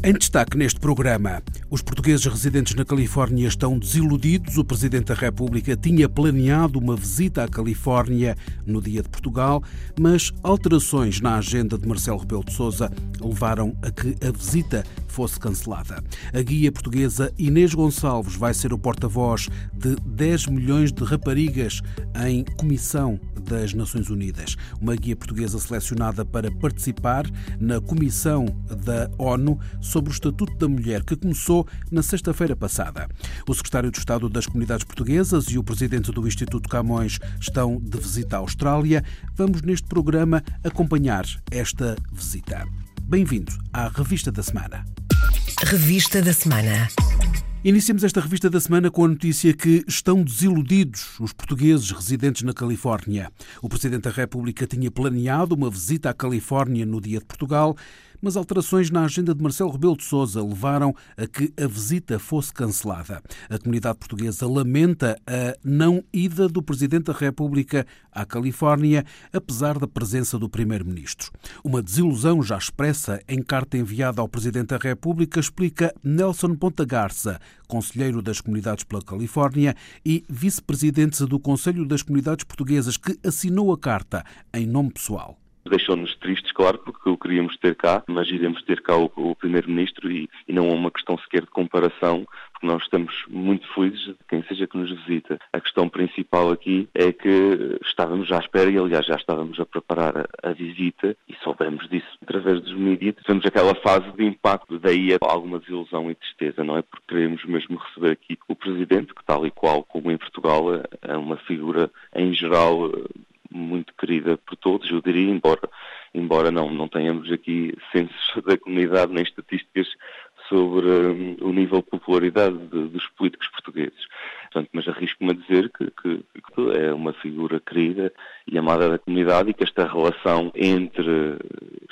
Em destaque neste programa, os portugueses residentes na Califórnia estão desiludidos. O Presidente da República tinha planeado uma visita à Califórnia no Dia de Portugal, mas alterações na agenda de Marcelo Rebelo de Sousa levaram a que a visita fosse cancelada. A guia portuguesa Inês Gonçalves vai ser o porta-voz de 10 milhões de raparigas em comissão das Nações Unidas. Uma guia portuguesa selecionada para participar na Comissão da ONU sobre o Estatuto da Mulher, que começou na sexta-feira passada. O secretário de Estado das Comunidades Portuguesas e o presidente do Instituto Camões estão de visita à Austrália. Vamos neste programa acompanhar esta visita. Bem-vindo à Revista da Semana. Revista da Semana. Iniciamos esta revista da semana com a notícia que estão desiludidos os portugueses residentes na Califórnia. O Presidente da República tinha planeado uma visita à Califórnia no Dia de Portugal mas alterações na agenda de Marcelo Rebelo de Sousa levaram a que a visita fosse cancelada. A comunidade portuguesa lamenta a não ida do Presidente da República à Califórnia, apesar da presença do Primeiro-Ministro. Uma desilusão já expressa em carta enviada ao Presidente da República, explica Nelson Ponta Garça, conselheiro das comunidades pela Califórnia e vice-presidente do Conselho das Comunidades Portuguesas, que assinou a carta em nome pessoal. Deixou-nos tristes, claro, porque o queríamos ter cá, mas iremos ter cá o, o Primeiro-Ministro e, e, não é uma questão sequer de comparação, porque nós estamos muito felizes quem seja que nos visita. A questão principal aqui é que estávamos à espera e, aliás, já estávamos a preparar a, a visita e soubemos disso através dos mídias. Tivemos aquela fase de impacto, daí alguma desilusão e tristeza, não é? Porque queremos mesmo receber aqui o Presidente, que tal e qual como em Portugal é uma figura, em geral, muito querida por todos, eu diria, embora, embora não, não tenhamos aqui censos da comunidade nem estatísticas sobre um, o nível de popularidade de, dos políticos portugueses. Portanto, mas arrisco-me a dizer que, que, que, é uma figura querida e amada da comunidade e que esta relação entre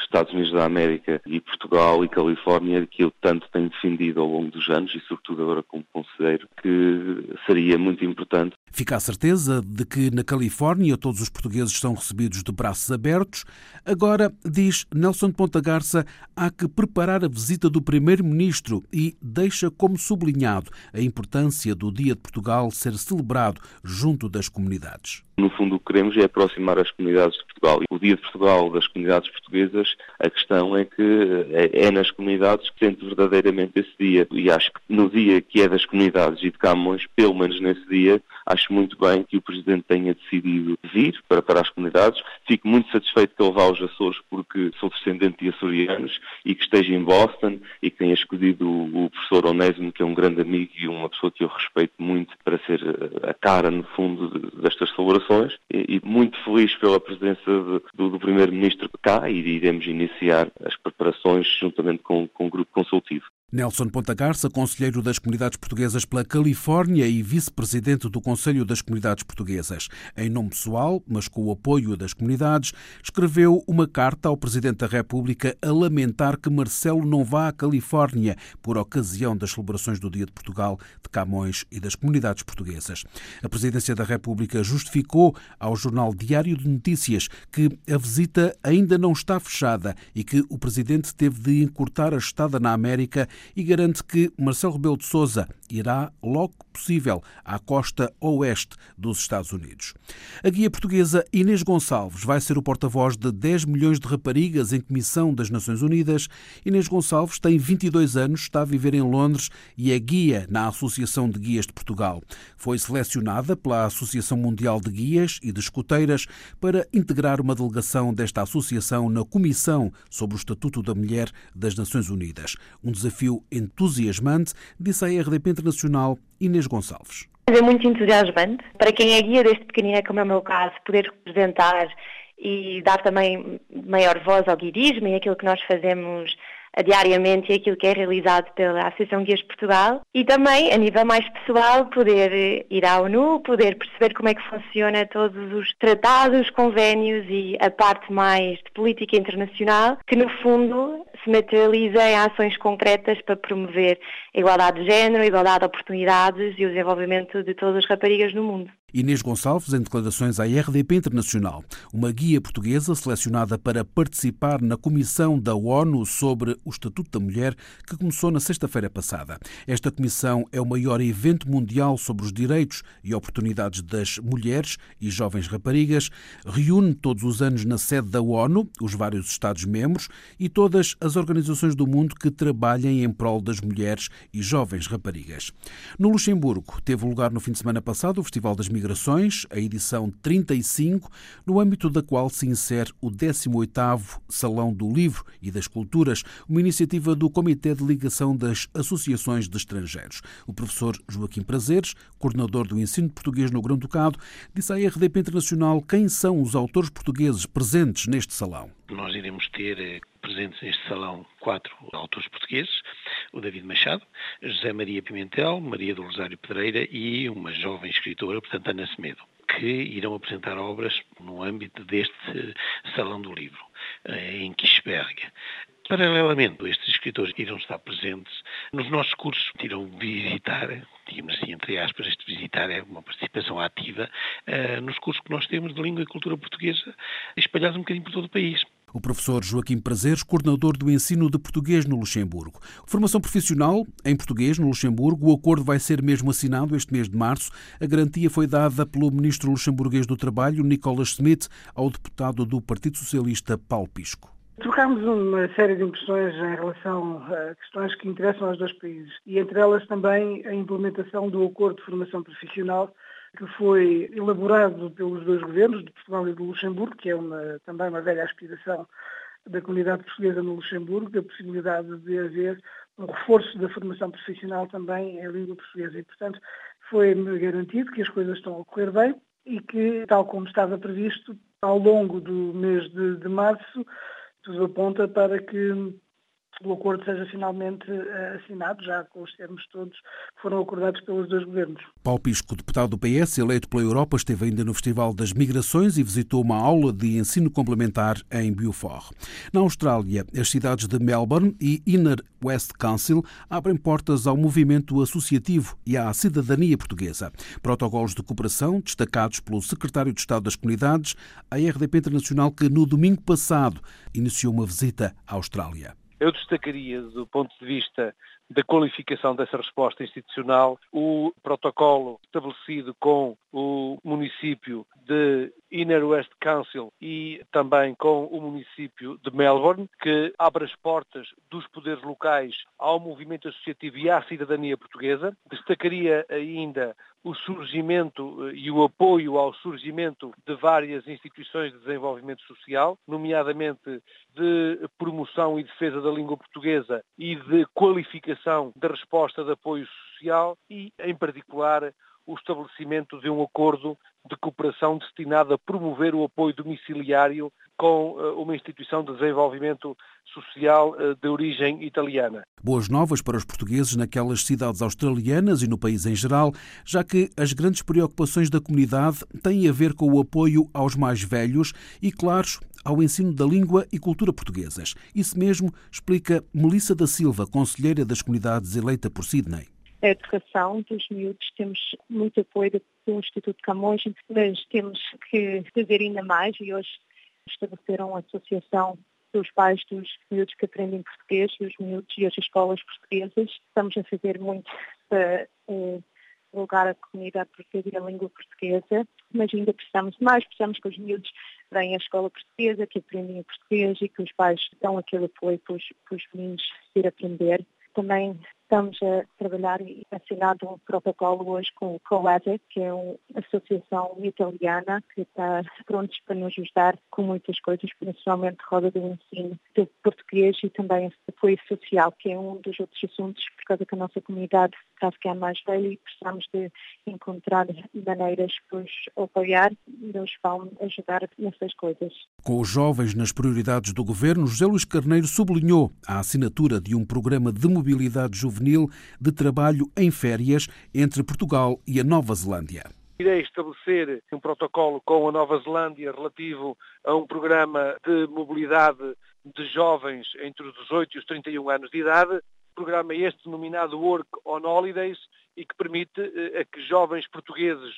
Estados Unidos da América e Portugal e Califórnia, que eu tanto tenho defendido ao longo dos anos e sobretudo agora como conselheiro, que seria muito importante. Fica a certeza de que na Califórnia todos os portugueses são recebidos de braços abertos. Agora, diz Nelson Ponta Garça, há que preparar a visita do Primeiro-Ministro e deixa como sublinhado a importância do Dia de Portugal ser celebrado junto das comunidades. No fundo, o que queremos é aproximar as comunidades de Portugal. O Dia de Portugal das comunidades portuguesas, a questão é que é, é nas comunidades que sente verdadeiramente esse dia. E acho que no dia que é das comunidades e de Camões, pelo menos nesse dia, acho muito bem que o Presidente tenha decidido vir para, para as comunidades. Fico muito satisfeito que ele vá aos Açores porque sou descendente de açorianos e que esteja em Boston e que tenha escolhido o, professor Onésimo, que é um grande amigo e uma pessoa que eu respeito muito para ser a cara, no fundo, destas celebrações e, e muito feliz pela presença de, do, do Primeiro-Ministro cá e iremos iniciar as preparações juntamente com, com o grupo consultivo. Nelson Ponta Garça, conselheiro das comunidades portuguesas pela Califórnia e vice-presidente do Conselho das Comunidades Portuguesas. Em nome pessoal, mas com o apoio das comunidades, escreveu uma carta ao Presidente da República a lamentar que Marcelo não vá à Califórnia por ocasião das celebrações do Dia de Portugal, de Camões e das comunidades portuguesas. A Presidência da República justificou ao jornal Diário de Notícias que a visita ainda não está fechada e que o Presidente teve de encurtar a estada na América e garante que Marcelo Rebelo de Sousa irá logo possível à costa oeste dos Estados Unidos. A guia portuguesa Inês Gonçalves vai ser o porta-voz de 10 milhões de raparigas em comissão das Nações Unidas. Inês Gonçalves tem 22 anos, está a viver em Londres e é guia na Associação de Guias de Portugal. Foi selecionada pela Associação Mundial de Guias e de Escuteiras para integrar uma delegação desta associação na Comissão sobre o Estatuto da Mulher das Nações Unidas. Um desafio desafio entusiasmante, disse à RDP Internacional Inês Gonçalves. É muito entusiasmante. Para quem é guia deste pequenino, como é o meu caso, poder representar e dar também maior voz ao guirismo e aquilo que nós fazemos diariamente aquilo que é realizado pela Associação Guias Portugal e também, a nível mais pessoal, poder ir à ONU, poder perceber como é que funciona todos os tratados, convénios e a parte mais de política internacional, que no fundo se materializa em ações concretas para promover a igualdade de género, a igualdade de oportunidades e o desenvolvimento de todas as raparigas no mundo. Inês Gonçalves, em declarações à RDP Internacional, uma guia portuguesa selecionada para participar na Comissão da ONU sobre o Estatuto da Mulher, que começou na sexta-feira passada. Esta comissão é o maior evento mundial sobre os direitos e oportunidades das mulheres e jovens raparigas, reúne todos os anos na sede da ONU os vários Estados-membros e todas as organizações do mundo que trabalhem em prol das mulheres e jovens raparigas. No Luxemburgo, teve lugar no fim de semana passado o Festival das Migrações Migrações, a edição 35, no âmbito da qual se insere o 18º Salão do Livro e das Culturas, uma iniciativa do Comitê de Ligação das Associações de Estrangeiros. O professor Joaquim Prazeres, coordenador do ensino português no Grão-Ducado, disse à RDP Internacional quem são os autores portugueses presentes neste salão. Nós iremos ter eh, presentes neste salão quatro autores portugueses, o David Machado, José Maria Pimentel, Maria do Rosário Pedreira e uma jovem escritora, portanto Ana Semedo, que irão apresentar obras no âmbito deste Salão do Livro, eh, em Kirchberg. Paralelamente, estes escritores irão estar presentes nos nossos cursos, irão visitar, digamos assim, entre aspas, este visitar é uma participação ativa, uh, nos cursos que nós temos de língua e cultura portuguesa espalhados um bocadinho por todo o país o professor Joaquim Prazeres, coordenador do ensino de português no Luxemburgo. Formação profissional em português no Luxemburgo. O acordo vai ser mesmo assinado este mês de março. A garantia foi dada pelo ministro luxemburguês do Trabalho, Nicolas Schmidt, ao deputado do Partido Socialista, Paulo Pisco. Trocámos uma série de impressões em relação a questões que interessam aos dois países e entre elas também a implementação do acordo de formação profissional que foi elaborado pelos dois governos, de Portugal e do Luxemburgo, que é uma, também uma velha aspiração da comunidade portuguesa no Luxemburgo, a possibilidade de haver um reforço da formação profissional também em língua portuguesa. E, portanto, foi-me garantido que as coisas estão a correr bem e que, tal como estava previsto, ao longo do mês de, de março, tudo aponta para que o acordo seja finalmente eh, assinado, já com os termos todos que foram acordados pelos dois governos. Paulo Pisco, deputado do PS, eleito pela Europa, esteve ainda no Festival das Migrações e visitou uma aula de ensino complementar em Beaufort. Na Austrália, as cidades de Melbourne e Inner West Council abrem portas ao movimento associativo e à cidadania portuguesa. Protocolos de cooperação destacados pelo secretário de Estado das Comunidades, a RDP Internacional, que no domingo passado iniciou uma visita à Austrália. Eu destacaria, do ponto de vista da qualificação dessa resposta institucional, o protocolo estabelecido com o município de Inner West Council e também com o município de Melbourne, que abre as portas dos poderes locais ao movimento associativo e à cidadania portuguesa. Destacaria ainda o surgimento eh, e o apoio ao surgimento de várias instituições de desenvolvimento social, nomeadamente de promoção e defesa da língua portuguesa e de qualificação da resposta de apoio social e, em particular, o estabelecimento de um acordo de cooperação destinado a promover o apoio domiciliário com eh, uma instituição de desenvolvimento social eh, de origem italiana. Boas novas para os portugueses naquelas cidades australianas e no país em geral, já que as grandes preocupações da comunidade têm a ver com o apoio aos mais velhos e, claro, ao ensino da língua e cultura portuguesas. Isso mesmo explica Melissa da Silva, conselheira das comunidades eleita por Sydney a educação dos miúdos, temos muito apoio do, Instituto Camões, mas temos que fazer ainda mais e hoje estabeleceram uma associação dos pais dos miúdos que aprendem português e os miúdos e as escolas portuguesas. Estamos a fazer muito para uh, a comunidade portuguesa e a língua portuguesa, mas ainda precisamos mais, precisamos que os miúdos venham à escola portuguesa, que aprendem português e que os pais dão aquele apoio para os, para os meninos ir aprender. Também Estamos a trabalhar e assinado um protocolo hoje com o COASE, que é uma associação italiana que está prontos para nos ajudar com muitas coisas, principalmente roda do ensino de português e também apoio social, que é um dos outros assuntos, por causa que a nossa comunidade está a ficar mais velha e precisamos de encontrar maneiras de os apoiar e eles vão ajudar nessas coisas. Com os jovens nas prioridades do governo, José Luís Carneiro sublinhou a assinatura de um programa de mobilidade juvenil de trabalho em férias entre Portugal e a Nova Zelândia. Irei estabelecer um protocolo com a Nova Zelândia relativo a um programa de mobilidade de jovens entre os 18 e os 31 anos de idade, programa este denominado Work on Holidays e que permite eh, a que jovens portugueses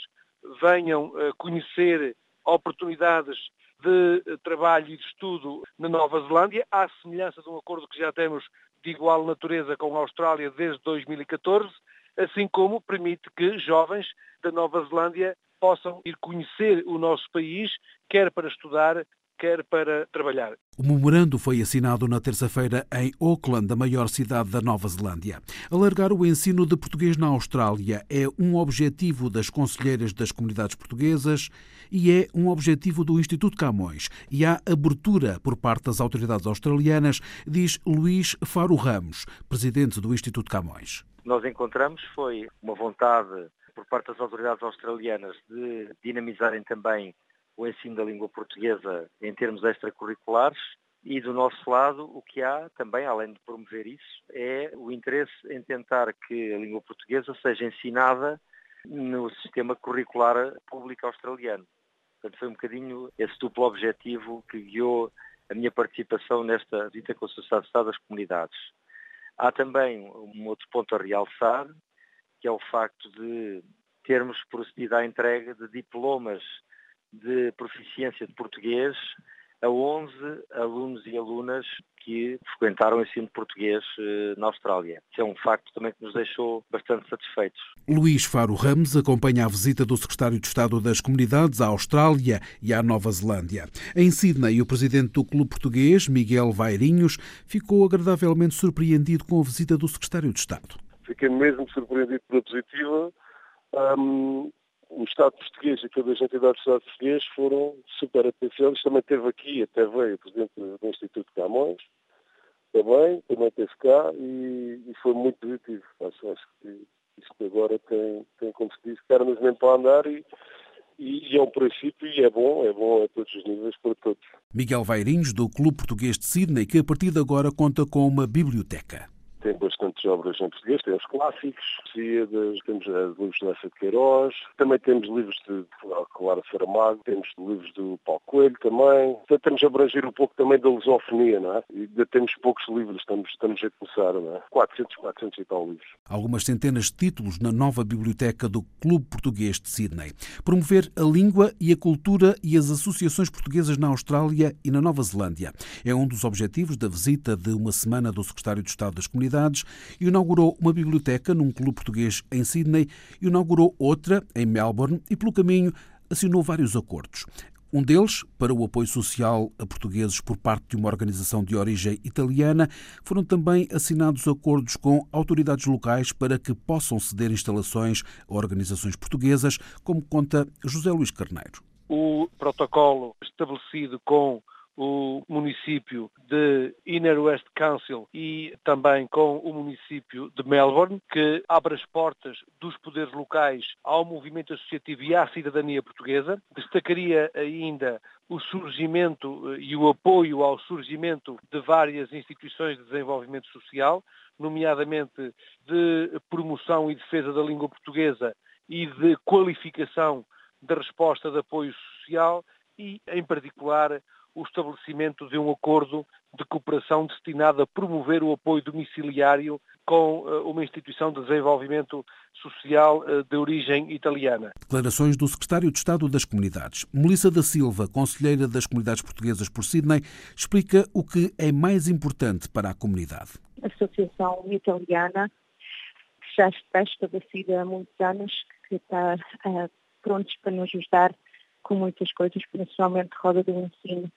venham a conhecer oportunidades de eh, trabalho e de estudo na Nova Zelândia, à semelhança de um acordo que já temos de igual natureza com a Austrália desde 2014, assim como permite que jovens da Nova Zelândia possam ir conhecer o nosso país, quer para estudar, quer para trabalhar. O memorando foi assinado na terça-feira em Auckland, a maior cidade da Nova Zelândia. Alargar o ensino de português na Austrália é um objetivo das conselheiras das comunidades portuguesas e é um objetivo do Instituto Camões. E há abertura por parte das autoridades australianas, diz Luís Faro Ramos, presidente do Instituto Camões nós encontramos foi uma vontade por parte das autoridades australianas de dinamizarem também o ensino da língua portuguesa em termos extracurriculares e do nosso lado o que há também, além de promover isso, é o interesse em tentar que a língua portuguesa seja ensinada no sistema curricular público australiano. Portanto, foi um bocadinho esse duplo objetivo que guiou a minha participação nesta visita com a Sociedade de Estado das Comunidades. Há também um outro ponto a realçar, que é o facto de termos procedido à entrega de diplomas de proficiência de português a 11 alunos e alunas que frequentaram o ensino de português eh, na Austrália. Isso é um facto também que nos deixou bastante satisfeitos. Luís Faro Ramos acompanha a visita do secretário de Estado das Comunidades à Austrália e à Nova Zelândia. Em Sydney, o presidente do clube português, Miguel Vairinhos, ficou agradavelmente surpreendido com a visita do secretário de Estado. Fiquei mesmo surpreendido pela positiva. Um, o Estado português e todas as entidades do Estado português foram super atenciosos. Também teve aqui, até veio o Presidente do Instituto Camões, também, também esteve cá e, e, foi muito positivo. Acho, acho que isto agora tem, tem como se diz, pernas mesmo para andar e, e, é um princípio e é bom, é bom a todos os níveis, para todos. Miguel Vairinhos, do Clube Português de Sydney, que a partir de agora conta com uma biblioteca tem bastantes obras em português, temos clássicos, temos livros de Lessa de Queiroz, também temos livros de Clara Saramago, temos livros do Paulo Coelho também. Então, temos a abranger um pouco também da lusofonia, não é? E ainda temos poucos livros, estamos, estamos a começar, não é? 400, 400 e tal livros. Algumas centenas de títulos na nova biblioteca do Clube Português de Sydney. Promover a língua e a cultura e as associações portuguesas na Austrália e na Nova Zelândia. É um dos objetivos da visita de uma semana do Secretário de Estado das comunidades, inaugurou uma biblioteca num clube português em Sydney, inaugurou outra em Melbourne e, pelo caminho, assinou vários acordos. Um deles, para o apoio social a portugueses por parte de uma organização de origem italiana, foram também assinados acordos com autoridades locais para que possam ceder instalações a organizações portuguesas, como conta José Luís Carneiro. O protocolo estabelecido com o município de Inner West Council e também com o município de Melbourne, que abre as portas dos poderes locais ao movimento associativo e à cidadania portuguesa. Destacaria ainda o surgimento eh, e o apoio ao surgimento de várias instituições de desenvolvimento social, nomeadamente de promoção e defesa da língua portuguesa e de qualificação da resposta de apoio social e, em particular, o estabelecimento de um acordo de cooperação destinado a promover o apoio domiciliário com uh, uma instituição de desenvolvimento social uh, de origem italiana. Declarações do secretário de Estado das Comunidades. Melissa da Silva, conselheira das comunidades portuguesas por Sydney, explica o que é mais importante para a comunidade. A Associação Italiana, que já está estabelecida há muitos anos, que está uh, prontos para nos ajudar com muitas coisas, principalmente roda do ensino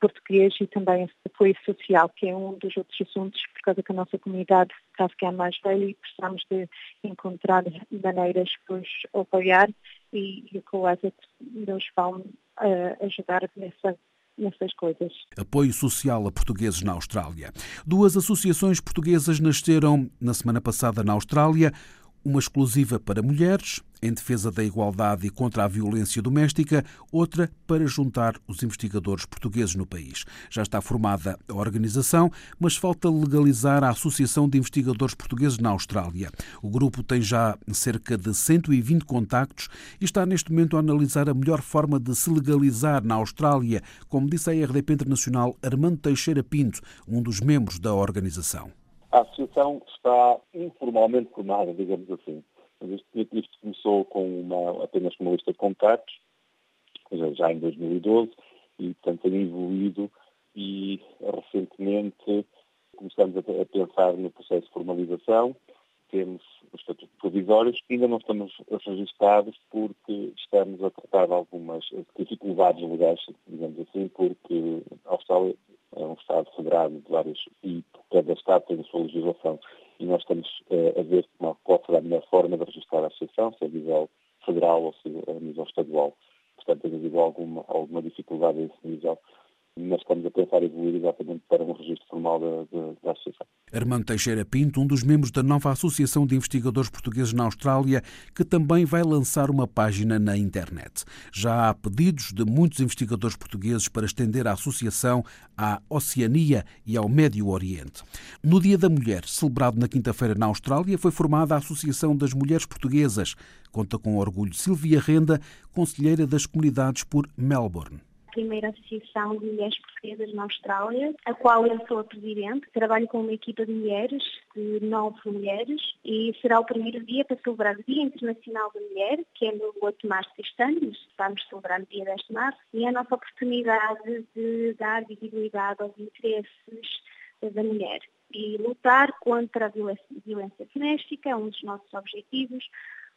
português e também apoio social, que é um dos outros assuntos, por causa que a nossa comunidade está a ficar mais velha e precisamos de encontrar maneiras de os apoiar e, e com o ASET nos vão uh, ajudar nessa, nessas coisas. Apoio social a portugueses na Austrália. Duas associações portuguesas nasceram na semana passada na Austrália uma exclusiva para mulheres, em defesa da igualdade e contra a violência doméstica, outra para juntar os investigadores portugueses no país. Já está formada a organização, mas falta legalizar a Associação de Investigadores Portugueses na Austrália. O grupo tem já cerca de 120 contactos e está neste momento a analisar a melhor forma de se legalizar na Austrália, como disse a RDP Internacional Armando Teixeira Pinto, um dos membros da organização. A associação está informalmente formada, digamos assim. Isto, começou com uma, apenas com uma lista de contactos, já em 2012, e portanto tem evoluído e recentemente começamos a, a pensar no processo de formalização. Temos os estatutos provisórios que ainda não estamos registrados porque estamos a tratar de algumas dificuldades legais, digamos assim, porque a Austrália é um Estado federado de vários e cada Estado tem a sua legislação e nós estamos uh, a ver qual será a melhor forma de registrar a associação, se é a nível federal ou se é a nível estadual. Portanto, tem havido alguma, alguma dificuldade nesse nível mas estamos a pensar evoluir exatamente para um registro formal da, da, da associação. Armando Teixeira Pinto, um dos membros da nova Associação de Investigadores Portugueses na Austrália, que também vai lançar uma página na internet. Já há pedidos de muitos investigadores portugueses para estender a associação à Oceania e ao Médio Oriente. No Dia da Mulher, celebrado na quinta-feira na Austrália, foi formada a Associação das Mulheres Portuguesas. Conta com orgulho Silvia Renda, conselheira das comunidades por Melbourne primeira associação de mulheres portuguesas na Austrália, a qual eu sou a presidente. Trabalho com uma equipa de mulheres, de nove mulheres, e será o primeiro dia para celebrar o Dia Internacional da Mulher, que é no 8 de março deste ano, estamos celebrando o dia 10 de março, e é a nossa oportunidade de dar visibilidade aos interesses da mulher e lutar contra a violência doméstica, é um dos nossos objetivos,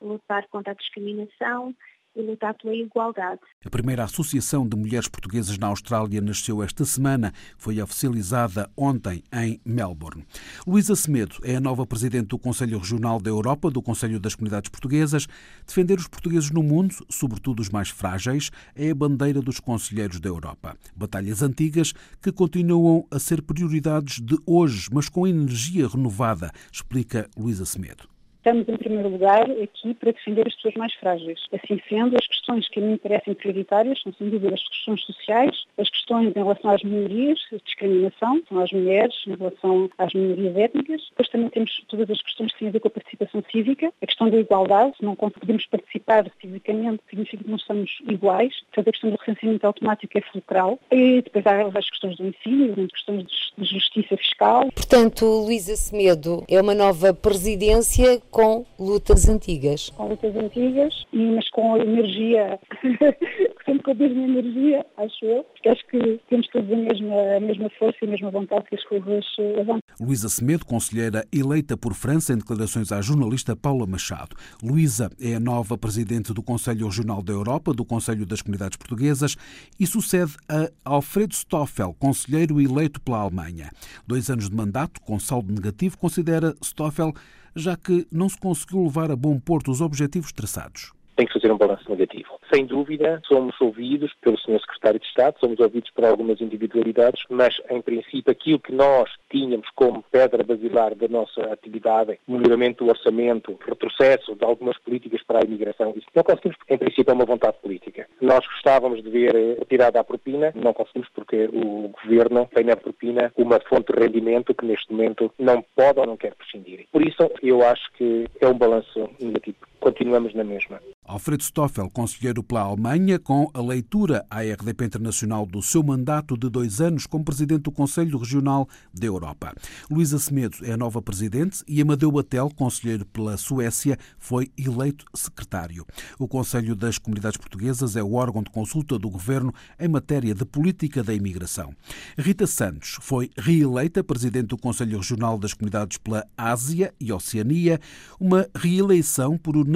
lutar contra a discriminação e lutar pela igualdade. A primeira Associação de Mulheres Portuguesas na Austrália nasceu esta semana. Foi oficializada ontem em Melbourne. Luísa Semedo é a nova presidente do Conselho Regional da Europa, do Conselho das Comunidades Portuguesas. Defender os portugueses no mundo, sobretudo os mais frágeis, é a bandeira dos conselheiros da Europa. Batalhas antigas que continuam a ser prioridades de hoje, mas com energia renovada, explica Luísa Semedo estamos, em primeiro lugar, aqui para defender as pessoas mais frágeis. Assim sendo, as questões que a mim parecem prioritárias são, sem dúvida, as questões sociais, as questões em relação às minorias, a discriminação, são as mulheres, em relação às minorias étnicas. Depois também temos todas as questões que têm a ver com a participação cívica, a questão da igualdade, se não conseguimos participar civicamente, significa que não estamos iguais. Portanto, a questão do recenseamento automático é fulcral. E depois há as questões do ensino, as questões de justiça fiscal. Portanto, Luísa Semedo é uma nova presidência com lutas antigas. Com lutas antigas, mas com energia, sempre com a mesma energia, acho eu, porque acho que temos todos a mesma, a mesma força e a mesma vontade que as coisas avancem. Luísa Semedo, conselheira eleita por França em declarações à jornalista Paula Machado. Luísa é a nova presidente do Conselho Regional da Europa, do Conselho das Comunidades Portuguesas, e sucede a Alfredo Stoffel, conselheiro eleito pela Alemanha. Dois anos de mandato, com saldo negativo, considera Stoffel já que não se conseguiu levar a bom porto os objetivos traçados tem que fazer um balanço negativo. Sem dúvida, somos ouvidos pelo Sr. Secretário de Estado, somos ouvidos por algumas individualidades, mas, em princípio, aquilo que nós tínhamos como pedra basilar da nossa atividade, melhoramento do orçamento, retrocesso de algumas políticas para a imigração, isso não conseguimos, porque, em princípio, é uma vontade política. Nós gostávamos de ver retirada a propina, não conseguimos porque o Governo tem na propina uma fonte de rendimento que, neste momento, não pode ou não quer prescindir. Por isso, eu acho que é um balanço negativo. Continuamos na mesma. Alfredo Stoffel, conselheiro pela Alemanha, com a leitura à RDP Internacional do seu mandato de dois anos como presidente do Conselho Regional da Europa. Luísa Semedo é a nova presidente e Amadeu Batel, conselheiro pela Suécia, foi eleito secretário. O Conselho das Comunidades Portuguesas é o órgão de consulta do governo em matéria de política da imigração. Rita Santos foi reeleita presidente do Conselho Regional das Comunidades pela Ásia e Oceania, uma reeleição por unanimidade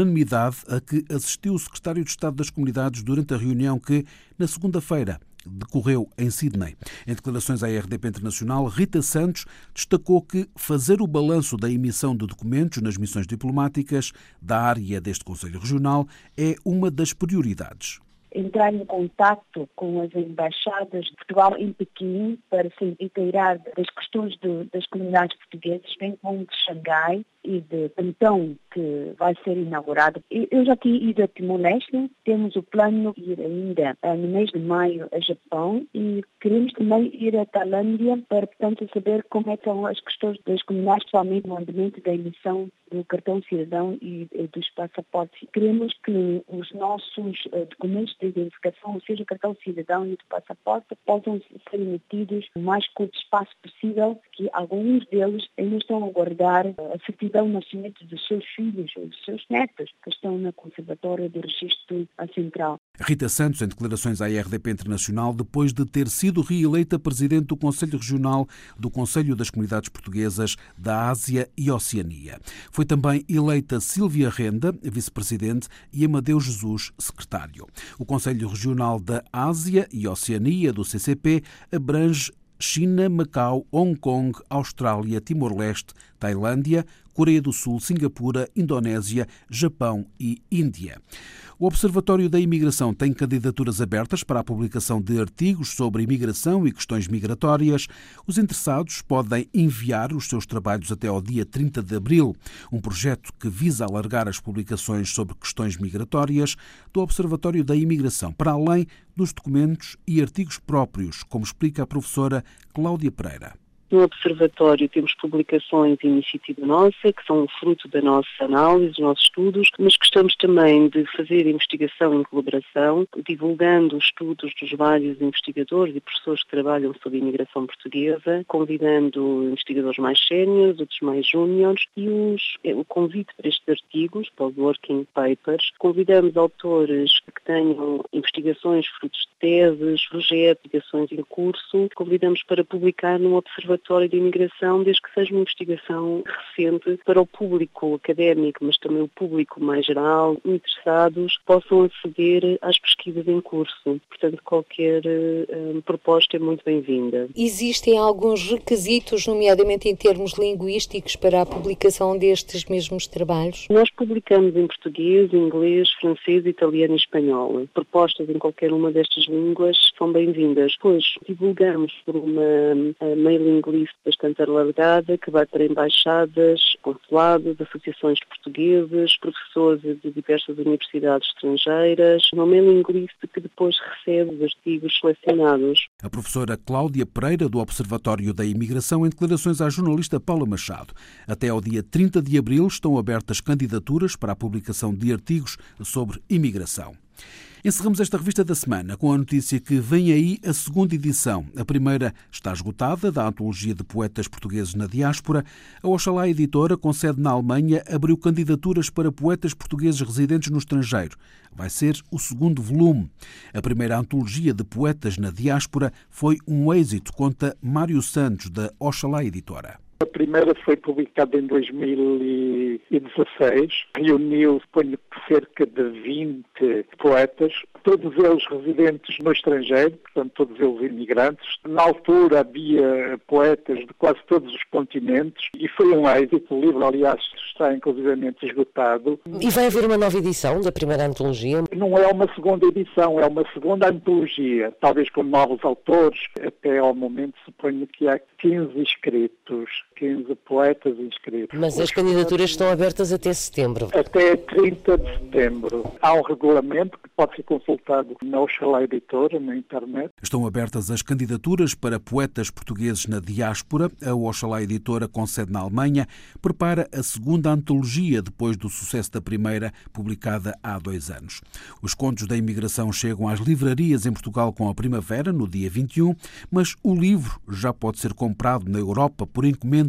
a que assistiu o secretário de Estado das Comunidades durante a reunião que, na segunda-feira, decorreu em Sydney. Em declarações à RDP Internacional, Rita Santos destacou que fazer o balanço da emissão de documentos nas missões diplomáticas da área deste Conselho Regional é uma das prioridades entrar em contato com as embaixadas de Portugal em Pequim para se inteirar das questões de, das comunidades portuguesas, bem como de Xangai e de Cantão, que vai ser inaugurado. Eu já tinha ido a Timor-Leste, temos o plano de ir ainda eh, no mês de maio a Japão e queremos também ir a Tailândia para, portanto, saber como é que são as questões das comunidades, principalmente no andamento da emissão do cartão cidadão e, dos passaportes. Queremos que os nossos uh, documentos de identificação, ou seja, o cartão cidadão e o passaporte, possam ser emitidos o mais curto espaço possível, que alguns deles ainda estão a guardar a certidão de nascimento dos seus filhos ou dos seus netos, que estão na Conservatória do Registro Central. Rita Santos, em declarações à RDP Internacional, depois de ter sido reeleita presidente do Conselho Regional do Conselho das Comunidades Portuguesas da Ásia e Oceania. Foi também eleita Silvia Renda, vice-presidente, e Amadeu Jesus, secretário. O Conselho Regional da Ásia e Oceania do CCP abrange China, Macau, Hong Kong, Austrália, Timor-Leste, Tailândia, Coreia do Sul, Singapura, Indonésia, Japão e Índia. O Observatório da Imigração tem candidaturas abertas para a publicação de artigos sobre imigração e questões migratórias. Os interessados podem enviar os seus trabalhos até ao dia 30 de abril. Um projeto que visa alargar as publicações sobre questões migratórias do Observatório da Imigração, para além dos documentos e artigos próprios, como explica a professora Cláudia Pereira. No Observatório temos publicações de iniciativa nossa, que são fruto da nossa análise, dos nossos estudos, mas gostamos também de fazer investigação em colaboração, divulgando os estudos dos vários investigadores e professores que trabalham sobre a imigração portuguesa, convidando investigadores mais séniores, outros mais júniores, e os, é, o convite para estes artigos, para os working papers, convidamos autores que tenham investigações, frutos de teses, projetos, investigações em curso, convidamos para publicar no Observatório Observatório de Imigração, desde que seja uma investigação recente para o público académico, mas também o público mais geral, interessados, possam aceder às pesquisas em curso. Portanto, qualquer uh, proposta é muito bem-vinda. Existem alguns requisitos, nomeadamente em termos linguísticos, para a publicação destes mesmos trabalhos? Nós publicamos em português, inglês, francês, italiano e espanhol. Propostas em qualquer uma destas línguas são bem-vindas. Pois divulgamos por uma uh, mailing list bastante alargada que vai para embaixadas, consulados, associações portuguesas, professores de diversas universidades estrangeiras, uma mailing list que depois recebe os artigos selecionados. A professora Cláudia Pereira, do Observatório da Imigração, em declarações à jornalista Paula Machado. Até ao dia 30 de abril estão abertas candidaturas para a publicação de artigos sobre imigração. Encerramos esta revista da semana com a notícia que vem aí a segunda edição. A primeira está esgotada, da antologia de poetas portugueses na diáspora. A Oxalá Editora, com sede na Alemanha, abriu candidaturas para poetas portugueses residentes no estrangeiro. Vai ser o segundo volume. A primeira antologia de poetas na diáspora foi um êxito, conta Mário Santos, da Oxalá Editora. A primeira foi publicada em 2016, reuniu, suponho cerca de 20 poetas, todos eles residentes no estrangeiro, portanto todos eles imigrantes. Na altura havia poetas de quase todos os continentes e foi um êxito. O livro, aliás, está inclusivamente esgotado. E vai haver uma nova edição da primeira antologia? Não é uma segunda edição, é uma segunda antologia, talvez com novos autores. Até ao momento suponho que há 15 inscritos 15 poetas inscritos. Mas as candidaturas estão abertas até setembro. Até 30 de setembro. Há um regulamento que pode ser consultado na Oxalá Editora, na internet. Estão abertas as candidaturas para poetas portugueses na diáspora. A Oxalá Editora, com sede na Alemanha, prepara a segunda antologia depois do sucesso da primeira, publicada há dois anos. Os contos da imigração chegam às livrarias em Portugal com a primavera, no dia 21, mas o livro já pode ser comprado na Europa por encomenda